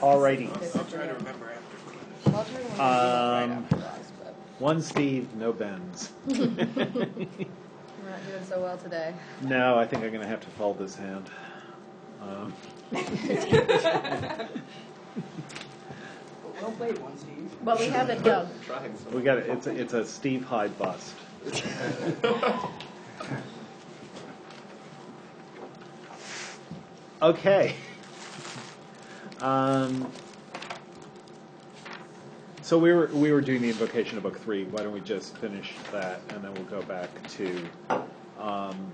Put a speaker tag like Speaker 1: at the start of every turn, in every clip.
Speaker 1: Alrighty.
Speaker 2: I'll try to remember after.
Speaker 3: I'll try to remember right
Speaker 1: Um,
Speaker 3: after class, but
Speaker 1: One Steve, no Ben's.
Speaker 3: we're not doing so well today.
Speaker 1: no, I think I'm going to have to fold this hand. Um,
Speaker 2: Well played, one Steve.
Speaker 3: But we have it dug.
Speaker 2: Trying so
Speaker 1: we got it. It's a, it's a Steve Hyde bust. Okay. Um, so we were we were doing the invocation of book three. Why don't we just finish that and then we'll go back to um,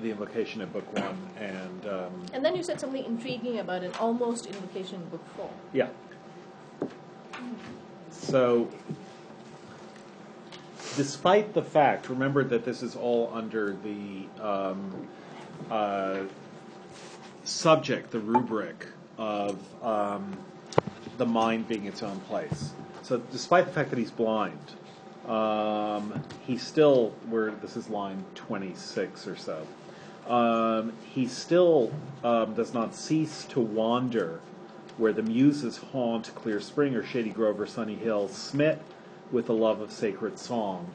Speaker 1: the invocation of book one and um,
Speaker 3: And then you said something intriguing about an almost invocation in book four.
Speaker 1: yeah. So, despite the fact, remember that this is all under the um, uh, subject, the rubric of um, the mind being its own place. So, despite the fact that he's blind, um, he still, where this is line 26 or so, um, he still um, does not cease to wander where the muses haunt Clear Spring or Shady Grove or Sunny Hill, smit with the love of sacred song.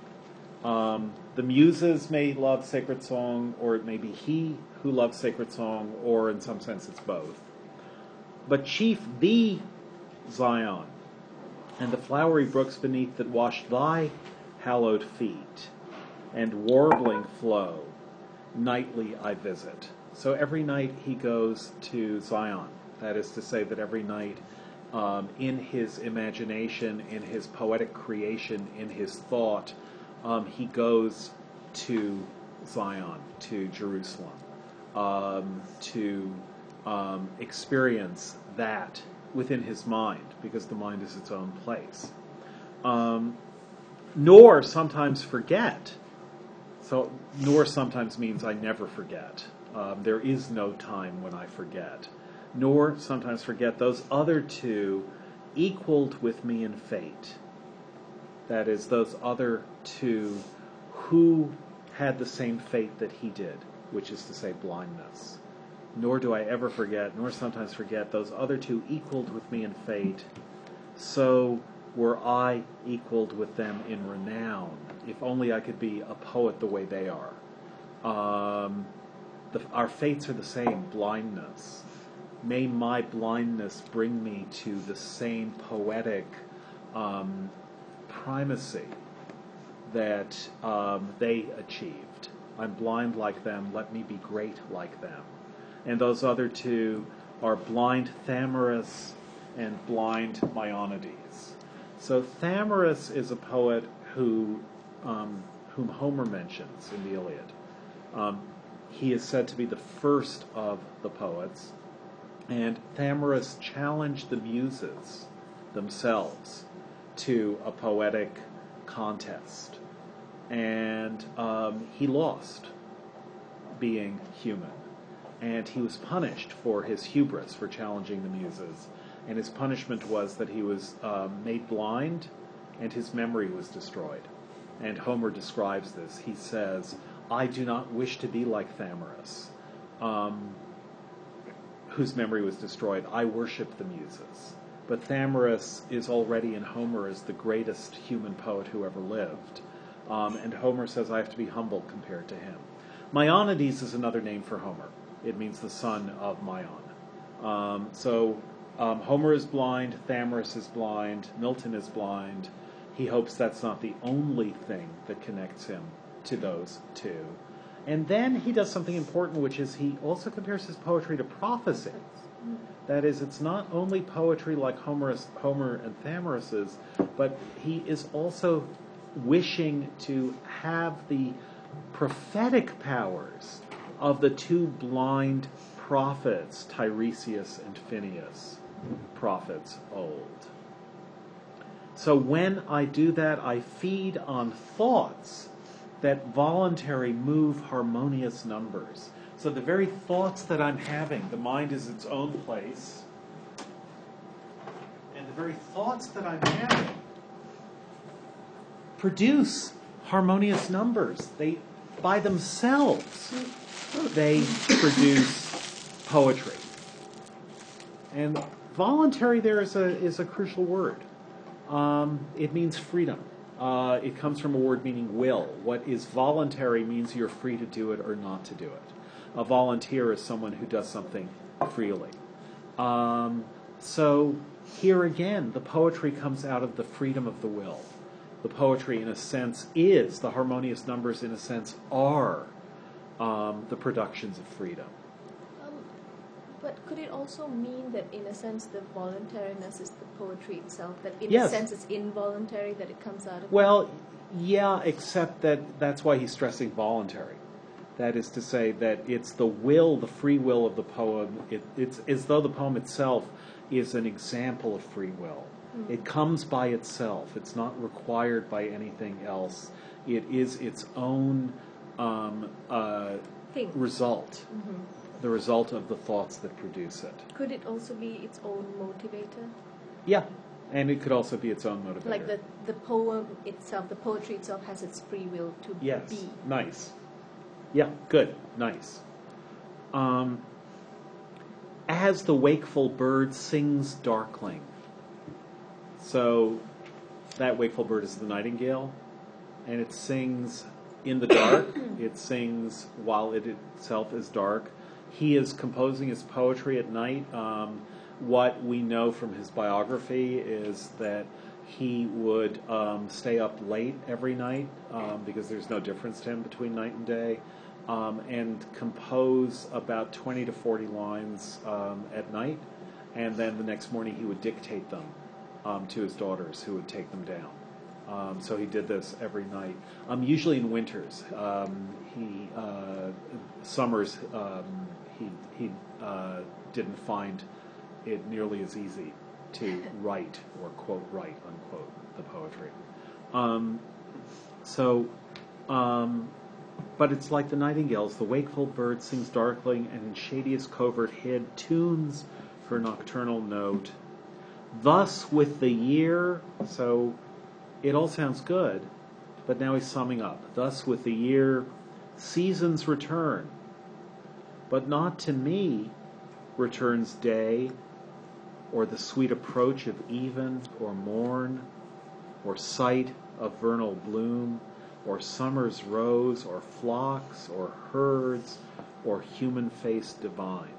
Speaker 1: Um, the muses may love sacred song, or it may be he who loves sacred song, or in some sense it's both. But chief thee, Zion, and the flowery brooks beneath that wash thy hallowed feet, and warbling flow, nightly I visit. So every night he goes to Zion. That is to say, that every night, um, in his imagination, in his poetic creation, in his thought, um, he goes to Zion, to Jerusalem, um, to um, experience that within his mind, because the mind is its own place. Um, nor sometimes forget. So, nor sometimes means I never forget. Um, there is no time when I forget. Nor sometimes forget those other two equaled with me in fate. That is, those other two who had the same fate that he did, which is to say, blindness. Nor do I ever forget, nor sometimes forget, those other two equaled with me in fate. So were I equaled with them in renown, if only I could be a poet the way they are. Um, the, our fates are the same blindness. May my blindness bring me to the same poetic um, primacy that um, they achieved. I'm blind like them, let me be great like them. And those other two are blind Thamyris and blind Maeonides. So Thamyris is a poet who, um, whom Homer mentions in the Iliad. Um, he is said to be the first of the poets, and Thamyris challenged the muses themselves to a poetic contest, and um, he lost, being human, and he was punished for his hubris for challenging the muses, and his punishment was that he was um, made blind, and his memory was destroyed. And Homer describes this. He says, I do not wish to be like Thamyris, um, whose memory was destroyed. I worship the muses. But Thamyris is already in Homer as the greatest human poet who ever lived. Um, and Homer says, I have to be humble compared to him. Maeonides is another name for Homer. It means the son of Maion. Um, so um, Homer is blind, Thamyris is blind, Milton is blind. He hopes that's not the only thing that connects him to those two. And then he does something important, which is he also compares his poetry to prophecies. That is, it's not only poetry like Homer's, Homer and Thamyris's, but he is also wishing to have the prophetic powers of the two blind prophets, Tiresias and Phineus, prophets old. So when I do that, I feed on thoughts that voluntary move harmonious numbers. So the very thoughts that I'm having, the mind is its own place, and the very thoughts that I'm having produce harmonious numbers. They, by themselves, they produce poetry. And voluntary there is a is a crucial word. Um, it means freedom. Uh, it comes from a word meaning will. What is voluntary means you're free to do it or not to do it. A volunteer is someone who does something freely. Um, so here again, the poetry comes out of the freedom of the will. The poetry, in a sense, is the harmonious numbers. In a sense, are um, the productions of freedom.
Speaker 3: Um, but could it also mean that, in a sense, the voluntariness is the poetry itself? That, in
Speaker 1: Yes.
Speaker 3: a sense, it's involuntary that it comes out of.
Speaker 1: Well, yeah, except that that's why he's stressing voluntary. That is to say that it's the will, the free will of the poem. It, it's as though the poem itself is an example of free will. It comes by itself. It's not required by anything else. It is its own um, uh,
Speaker 3: thing.
Speaker 1: result,
Speaker 3: Mhm.
Speaker 1: the result of the thoughts that produce it.
Speaker 3: Could it also be its own motivator?
Speaker 1: Yeah, and it could also be its own motivator.
Speaker 3: Like the, the poem itself, the poetry itself has its free will to
Speaker 1: Yes.
Speaker 3: be.
Speaker 1: Nice. Yeah, good. Nice. Um, as the wakeful bird sings darkling. So that wakeful bird is the nightingale, and it sings in the dark. It sings while it itself is dark. He is composing his poetry at night. Um, what we know from his biography is that he would um, stay up late every night um, because there's no difference to him between night and day, um, and compose about 20 to 40 lines um, at night, and then the next morning he would dictate them um, to his daughters, who would take them down. Um, so he did this every night. Um, usually in winters, um, he uh, summers um, he he uh, didn't find it nearly as easy to write or quote write unquote the poetry. Um, so, um, but it's like the nightingales. The wakeful bird sings darkling, and in shadiest covert hid tunes her nocturnal note. Thus with the year, so it all sounds good, but now he's summing up. Thus with the year, seasons return, but not to me returns day, or the sweet approach of even or morn, or sight of vernal bloom, or summer's rose, or flocks, or herds, or human face divine.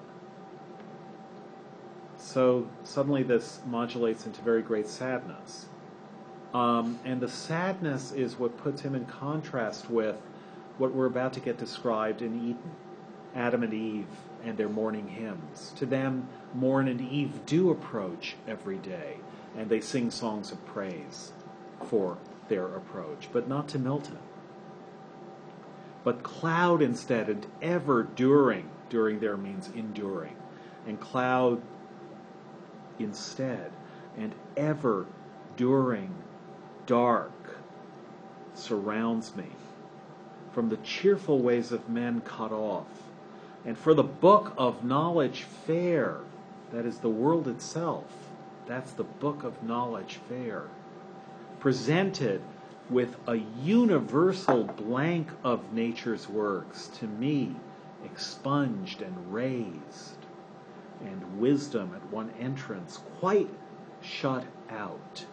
Speaker 1: So suddenly this modulates into very great sadness. Um, and the sadness is what puts him in contrast with what we're about to get described in Eden Adam and Eve and their morning hymns. To them, morn and eve do approach every day, and they sing songs of praise for their approach, but not to Milton. But cloud instead, and ever during, during there means enduring, and cloud instead, and ever during dark surrounds me. From the cheerful ways of men cut off, and for the book of knowledge fair, that is the world itself, that's the book of knowledge fair, presented with a universal blank of nature's works, to me expunged and razed, and wisdom at one entrance quite shut out.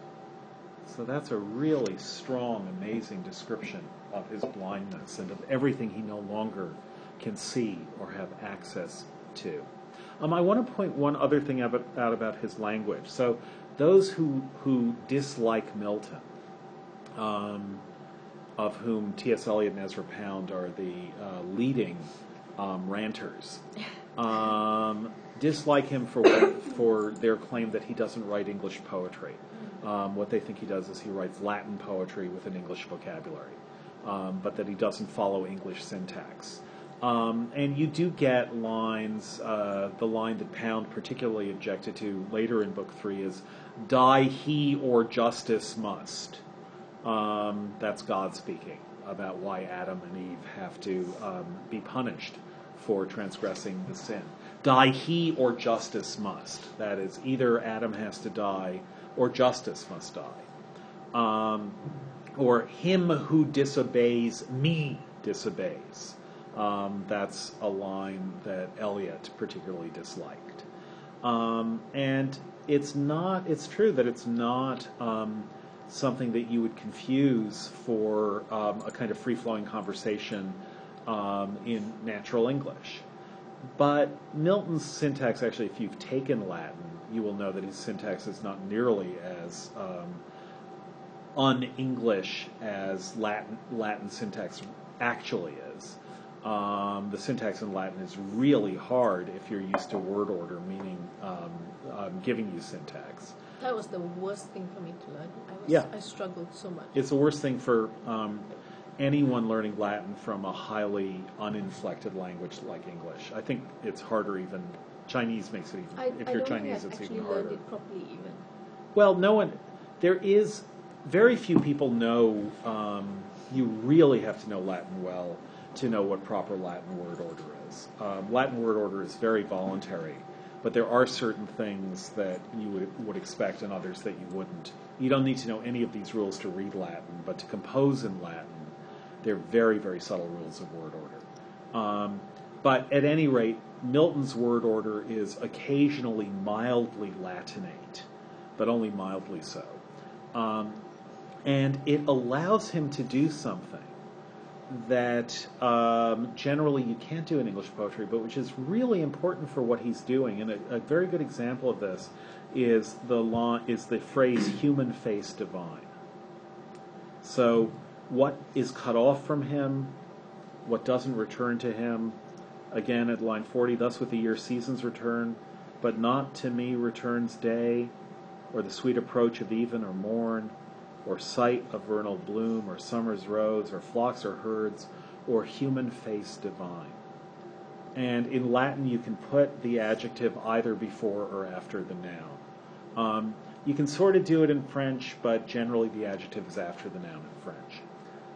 Speaker 1: So that's a really strong, amazing description of his blindness and of everything he no longer can see or have access to. Um, I want to point one other thing out, out about his language. So, those who, who dislike Milton, um, of whom T.S. Eliot and Ezra Pound are the uh, leading um, ranters, um, dislike him for what, for their claim that he doesn't write English poetry. Um, what they think he does is he writes Latin poetry with an English vocabulary, um, but that he doesn't follow English syntax. Um, and you do get lines. Uh, the line that Pound particularly objected to later in Book Three is, "Die he or justice must." Um, that's God speaking about why Adam and Eve have to um, be punished for transgressing the sin. Die he or justice must. That is, either Adam has to die or justice must die. Um, or him who disobeys me disobeys. Um, that's a line that Eliot particularly disliked. Um, and it's not, it's true that it's not um, something that you would confuse for um, a kind of free flowing conversation um, in natural English. But Milton's syntax, actually, if you've taken Latin, you will know that his syntax is not nearly as um, un-English as Latin, Latin syntax actually is. Um, the syntax in Latin is really hard if you're used to word order, meaning um, um, giving you syntax.
Speaker 3: That was the worst thing for me to learn. I was
Speaker 1: Yeah.
Speaker 3: I struggled so much.
Speaker 1: It's the worst thing for um, anyone learning Latin from a highly uninflected language like English. I think it's harder even. Chinese makes it even.
Speaker 3: I,
Speaker 1: if
Speaker 3: I
Speaker 1: you're Chinese, it's even harder.
Speaker 3: it even.
Speaker 1: Well, no one. There is very few people know. Um, you really have to know Latin well to know what proper Latin word order is. Um, Latin word order is very voluntary, but there are certain things that you would, would expect and others that you wouldn't. You don't need to know any of these rules to read Latin, but to compose in Latin, they're very, very subtle rules of word order. Um, but at any rate, Milton's word order is occasionally mildly Latinate, but only mildly so. Um, and it allows him to do something that um, generally you can't do in English poetry, but which is really important for what he's doing. And a, a very good example of this is the law is the phrase "human face divine." So, what is cut off from him, what doesn't return to him, again at line 40, thus with the year seasons return, but not to me returns day, or the sweet approach of even or morn, or sight of vernal bloom, or summer's rose, or flocks or herds, or human face divine. And in Latin, you can put the adjective either before or after the noun. Um, you can sort of do it in French, but generally the adjective is after the noun in French.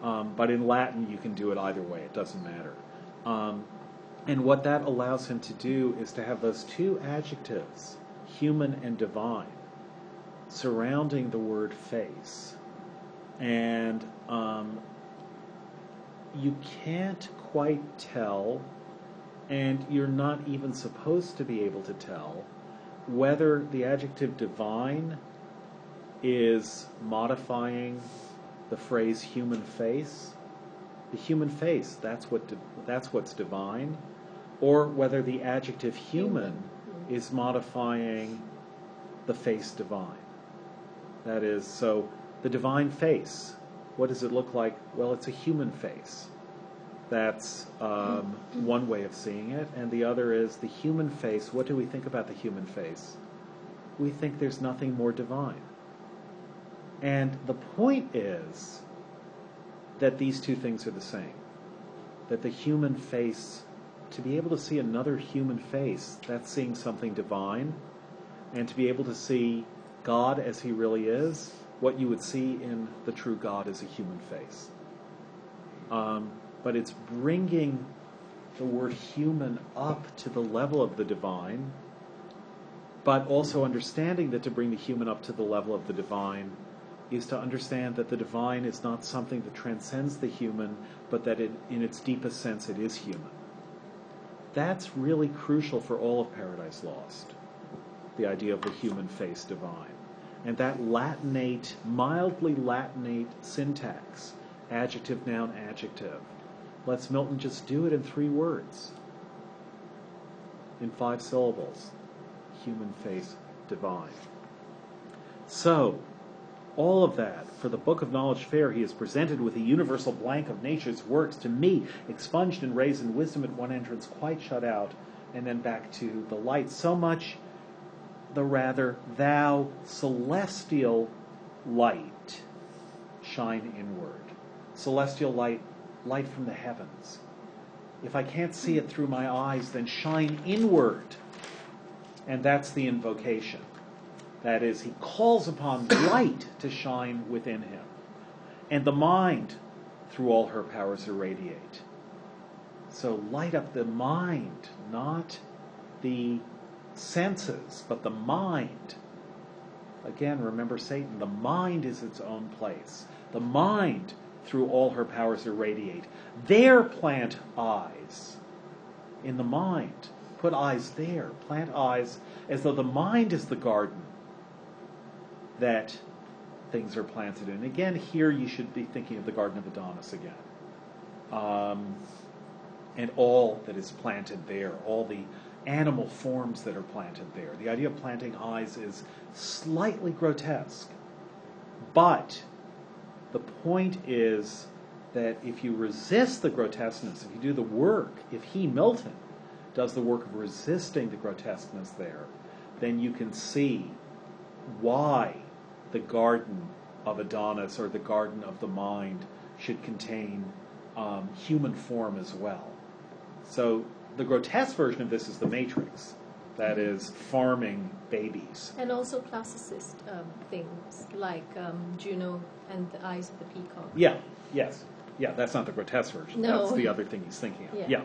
Speaker 1: Um, but in Latin, you can do it either way, it doesn't matter. Um, and what that allows him to do is to have those two adjectives, human and divine, surrounding the word face. And um, you can't quite tell, and you're not even supposed to be able to tell, whether the adjective divine is modifying the phrase human face. The human face, that's what di- that's what's divine, or whether the adjective human is modifying the face divine. That is, so the divine face, what does it look like? Well, it's a human face. That's um, one way of seeing it. And the other is the human face. What do we think about the human face? We think there's nothing more divine. And the point is that these two things are the same. That the human face, to be able to see another human face, that's seeing something divine. And to be able to see God as he really is, what you would see in the true God is a human face. Um, but it's bringing the word human up to the level of the divine, but also understanding that to bring the human up to the level of the divine is to understand that the divine is not something that transcends the human, but that it, in its deepest sense it is human. That's really crucial for all of Paradise Lost, the idea of the human face divine. And that Latinate, mildly Latinate syntax, adjective, noun, adjective, lets Milton just do it in three words, in five syllables human face divine. So, all of that, for the Book of Knowledge Fair, he is presented with a universal blank of nature's works, to me, expunged and razed in wisdom at one entrance, quite shut out, and then back to the light. So much the rather, thou celestial light, shine inward. Celestial light, light from the heavens. If I can't see it through my eyes, then shine inward. And that's the invocation. That is, he calls upon light to shine within him. And the mind, through all her powers, irradiate. So light up the mind, not the senses, but the mind. Again, remember Satan. The mind is its own place. The mind, through all her powers, irradiate. There plant eyes in the mind. Put eyes there. Plant eyes as though the mind is the garden that things are planted in. Again, here you should be thinking of the Garden of Adonis again. Um, and all that is planted there, all the animal forms that are planted there. The idea of planting eyes is slightly grotesque. But the point is that if you resist the grotesqueness, if you do the work, if he, Milton, does the work of resisting the grotesqueness there, then you can see why the garden of Adonis or the garden of the mind should contain um, human form as well. So the grotesque version of this is the Matrix, that is farming babies.
Speaker 3: And also classicist um, things like um, Juno and the eyes of the peacock.
Speaker 1: Yeah, yes. Yeah, that's not the grotesque version.
Speaker 3: No.
Speaker 1: That's the other thing he's thinking of.
Speaker 3: Yeah.
Speaker 1: Yeah.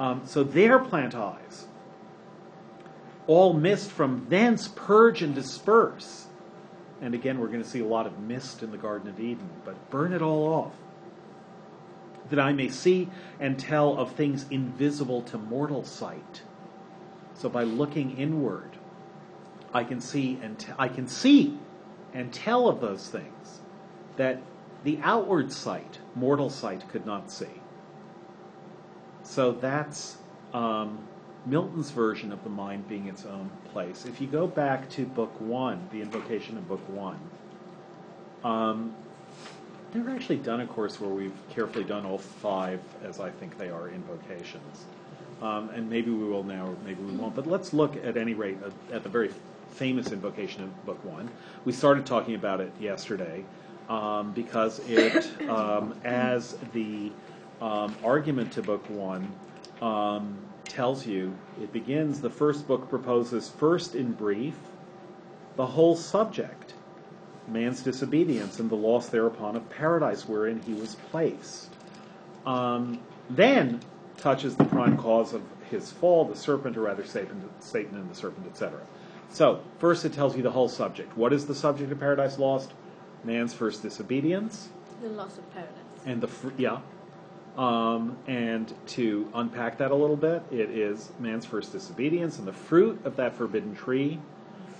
Speaker 1: Um, so there plant eyes, all mist from thence purge and disperse. And again, we're going to see a lot of mist in the Garden of Eden, but burn it all off. That I may see and tell of things invisible to mortal sight. So by looking inward, I can see and t- I can see and tell of those things that the outward sight, mortal sight, could not see. So that's um, Milton's version of the mind being its own place. If you go back to Book One, the invocation of Book One, um, never actually done a course where we've carefully done all five, as I think they are, invocations. Um, and maybe we will now, or maybe we won't. But let's look at any rate at, at the very famous invocation of Book One. We started talking about it yesterday um, because it, um, as the um, argument to Book One um, tells you, it begins. The first book proposes first in brief the whole subject, man's disobedience and the loss thereupon of paradise wherein he was placed. Um, then touches the prime cause of his fall, the serpent, or rather Satan, Satan and the serpent, etc. So, first it tells you the whole subject. What is the subject of Paradise Lost? Man's first disobedience,
Speaker 3: The loss of paradise.
Speaker 1: and the fr- yeah. Um, and to unpack that a little bit, it is man's first disobedience and the fruit of that forbidden tree.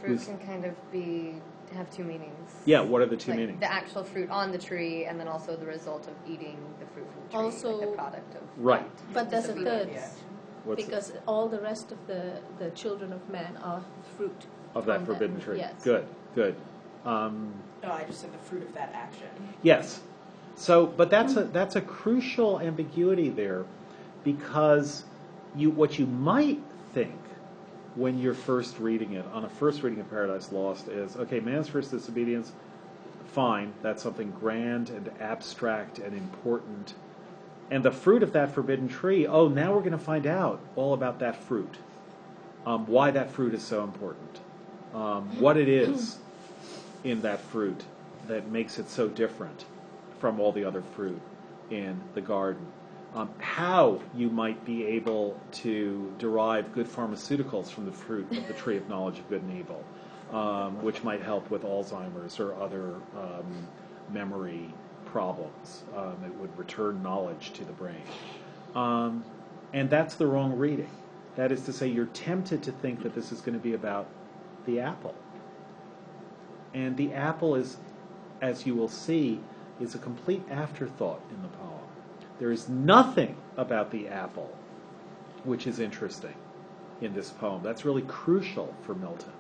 Speaker 4: Fruit
Speaker 1: Who's-
Speaker 4: can kind of be have two meanings.
Speaker 1: Yeah, what are the two
Speaker 4: like
Speaker 1: meanings?
Speaker 4: The actual fruit on the tree, and then also the result of eating the fruit from the tree,
Speaker 3: Also-
Speaker 4: like the product of.
Speaker 1: Right.
Speaker 3: But there's a third,
Speaker 2: Yeah.
Speaker 1: What's
Speaker 3: because all the rest of the, the children of man are fruit.
Speaker 1: of that
Speaker 3: from
Speaker 1: forbidden tree?
Speaker 3: Yes.
Speaker 1: Good, good. Um,
Speaker 2: No, I just said the fruit of that action.
Speaker 1: Yes. So, but that's a that's a crucial ambiguity there, because you what you might think when you're first reading it on a first reading of Paradise Lost is okay, man's first disobedience, fine, that's something grand and abstract and important, and the fruit of that forbidden tree. Oh, now we're going to find out all about that fruit, um, why that fruit is so important, um, what it is in that fruit that makes it so different from all the other fruit in the garden. Um, how you might be able to derive good pharmaceuticals from the fruit of the tree of knowledge of good and evil, um, which might help with Alzheimer's or other um, memory problems. Um, it would return knowledge to the brain. Um, and that's the wrong reading. That is to say, you're tempted to think that this is going to be about the apple. And the apple is, as you will see, is a complete afterthought in the poem. There is nothing about the apple which is interesting in this poem. That's really crucial for Milton.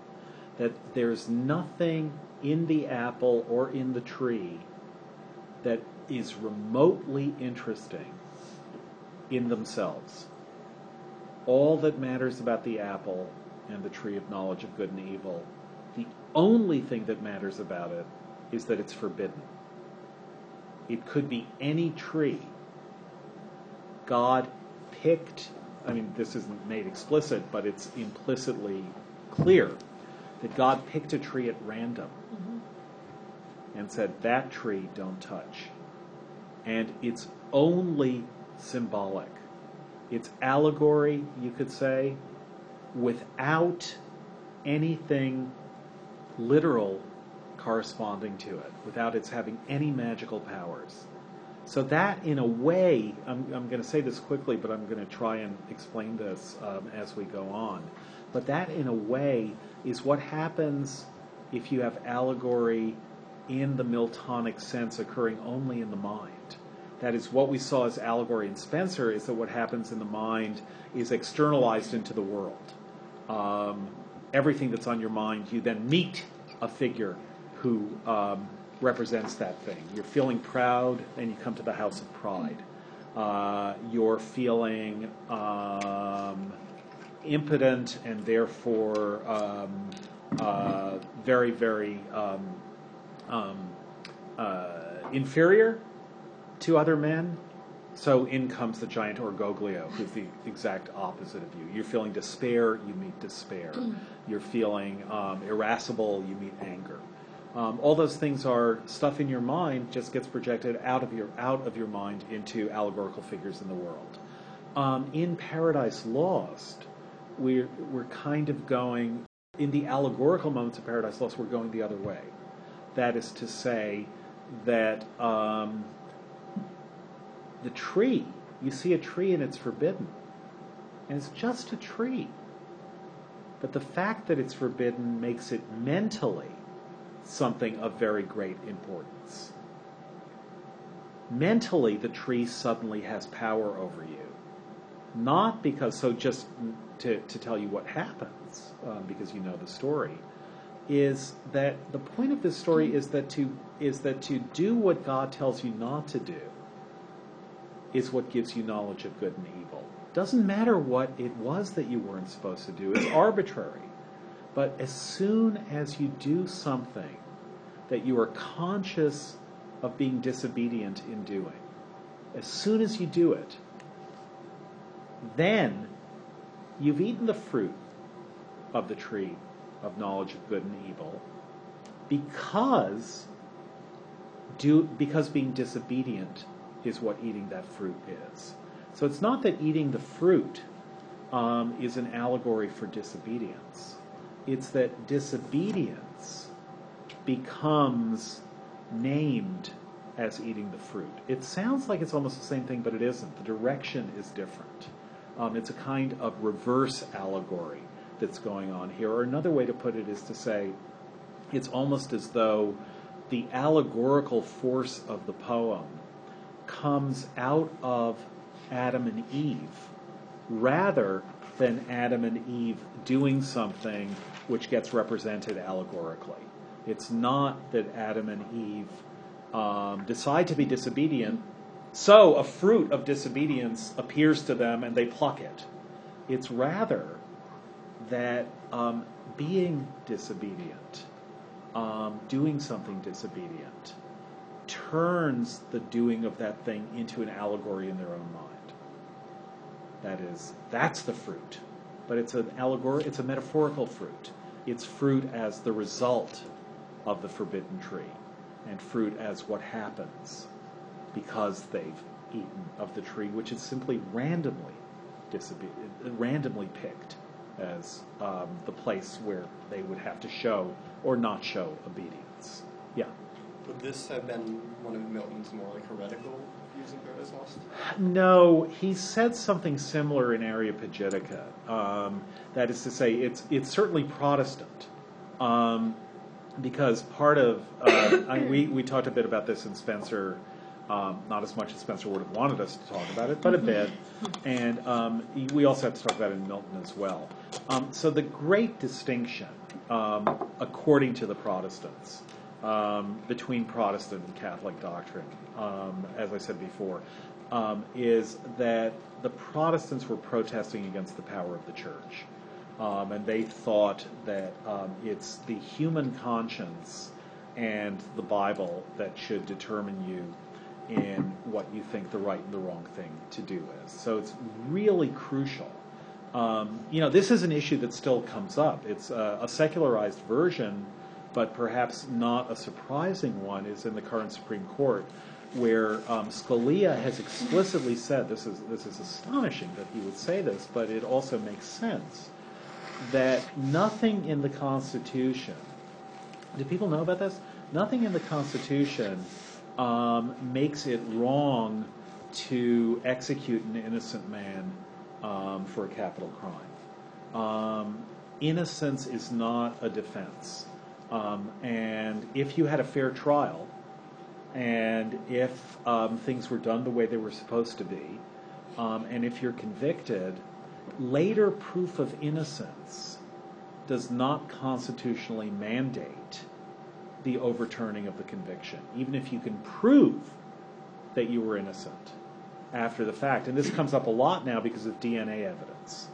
Speaker 1: That there's nothing in the apple or in the tree that is remotely interesting in themselves. All that matters about the apple and the tree of knowledge of good and evil, the only thing that matters about it is that it's forbidden. It could be any tree. God picked, I mean, this isn't made explicit, but it's implicitly clear that God picked a tree at random mm-hmm. and said, That tree don't touch. And it's only symbolic. It's allegory, you could say, without anything literal corresponding to it, without its having any magical powers. So that, in a way, I'm, I'm going to say this quickly, but I'm going to try and explain this um, as we go on. But that, in a way, is what happens if you have allegory in the Miltonic sense occurring only in the mind. That is, what we saw as allegory in Spenser is that what happens in the mind is externalized into the world. Um, everything that's on your mind, you then meet a figure who um, represents that thing. You're feeling proud, and you come to the house of pride. Uh, you're feeling um, impotent and therefore um, uh, very, very um, um, uh, inferior to other men. So in comes the giant Orgoglio, who's the exact opposite of you. You're feeling despair, you meet despair. You're feeling um, irascible, you meet anger. Um, all those things are stuff in your mind just gets projected out of your out of your mind into allegorical figures in the world. Um, in Paradise Lost, we're we're kind of going in the allegorical moments of Paradise Lost. We're going the other way. That is to say that um, the tree you see a tree and it's forbidden, and it's just a tree. But the fact that it's forbidden makes it mentally something of very great importance. Mentally, the tree suddenly has power over you. Not because, so just to, to tell you what happens, um, because you know the story, is that the point of this story is that to is that to do what God tells you not to do is what gives you knowledge of good and evil. Doesn't matter what it was that you weren't supposed to do, it's arbitrary. But as soon as you do something that you are conscious of being disobedient in doing, as soon as you do it, then you've eaten the fruit of the tree of knowledge of good and evil because do because being disobedient is what eating that fruit is. So it's not that eating the fruit um, is an allegory for disobedience. It's that disobedience becomes named as eating the fruit. It sounds like it's almost the same thing, but it isn't. The direction is different. Um, it's a kind of reverse allegory that's going on here. Or another way to put it is to say it's almost as though the allegorical force of the poem comes out of Adam and Eve rather than Adam and Eve doing something which gets represented allegorically. It's not that Adam and Eve um, decide to be disobedient, so a fruit of disobedience appears to them and they pluck it. It's rather that um, being disobedient, um, doing something disobedient, turns the doing of that thing into an allegory in their own mind. That is, that's the fruit. But it's an allegory, it's a metaphorical fruit. It's fruit as the result of the forbidden tree, and fruit as what happens because they've eaten of the tree, which is simply randomly randomly picked as um, the place where they would have to show or not show obedience. Yeah.
Speaker 5: Would this have been one of Milton's more like heretical Lost?
Speaker 1: No, he said something similar in Areopagitica. Um, that is to say, it's it's certainly Protestant, um, because part of uh, I, we we talked a bit about this in Spenser. Um, not as much as Spenser would have wanted us to talk about it, but a bit. And um, we also have to talk about it in Milton as well. Um, so the great distinction, um, according to the Protestants, um, between Protestant and Catholic doctrine, um, as I said before, um, is that the Protestants were protesting against the power of the church. Um, and they thought that um, it's the human conscience and the Bible that should determine you in what you think the right and the wrong thing to do is. So it's really crucial. Um, you know, this is an issue that still comes up. It's a, a secularized version but perhaps not a surprising one, is in the current Supreme Court, where um, Scalia has explicitly said this is this is astonishing that he would say this, but it also makes sense that nothing in the Constitution. Do people know about this? Nothing in the Constitution um, makes it wrong to execute an innocent man um, for a capital crime. Um, innocence is not a defense. Um, and if you had a fair trial, and if um, things were done the way they were supposed to be, um, and if you're convicted, later proof of innocence does not constitutionally mandate the overturning of the conviction, even if you can prove that you were innocent after the fact. And this comes up a lot now because of DNA evidence.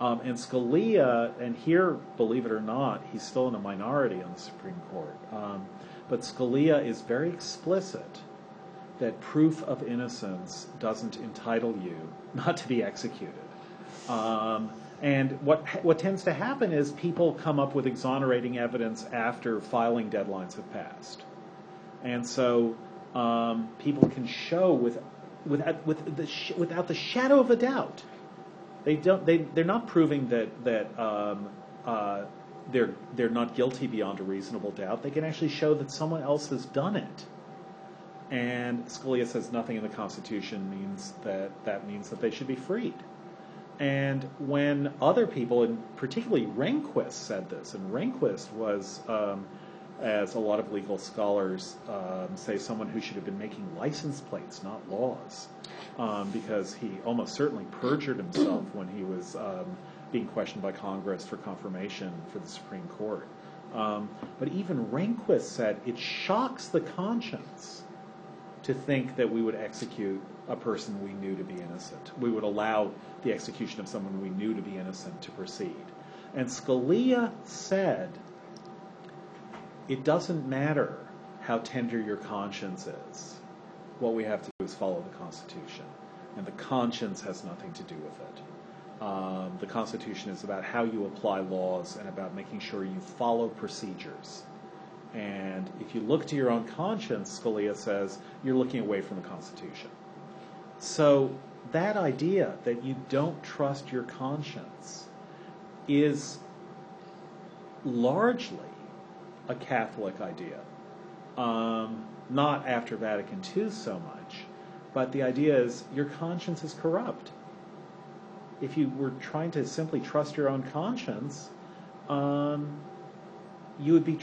Speaker 1: Um, and Scalia, and here, believe it or not, he's still in a minority on the Supreme Court. Um, but Scalia is very explicit that proof of innocence doesn't entitle you not to be executed. Um, and what what tends to happen is people come up with exonerating evidence after filing deadlines have passed, and so um, people can show with without with the without the shadow of a doubt they don't they they're not proving that that um, uh, they're they're not guilty beyond a reasonable doubt. They can actually show that someone else has done it. And Scalia says nothing in the Constitution means that that means that they should be freed. And when other people, and particularly Rehnquist, said this, and Rehnquist was, um, as a lot of legal scholars um, say, someone who should have been making license plates, not laws, um, because he almost certainly perjured himself when he was um, being questioned by Congress for confirmation for the Supreme Court. Um, but even Rehnquist said it shocks the conscience to think that we would execute a person we knew to be innocent. We would allow the execution of someone we knew to be innocent to proceed. And Scalia said, it doesn't matter how tender your conscience is. What we have to do is follow the Constitution. And the conscience has nothing to do with it. Um, the Constitution is about how you apply laws and about making sure you follow procedures. And if you look to your own conscience, Scalia says, you're looking away from the Constitution. So that idea that you don't trust your conscience is largely a Catholic idea. Um, not after Vatican II so much, but the idea is your conscience is corrupt. If you were trying to simply trust your own conscience, um, you would be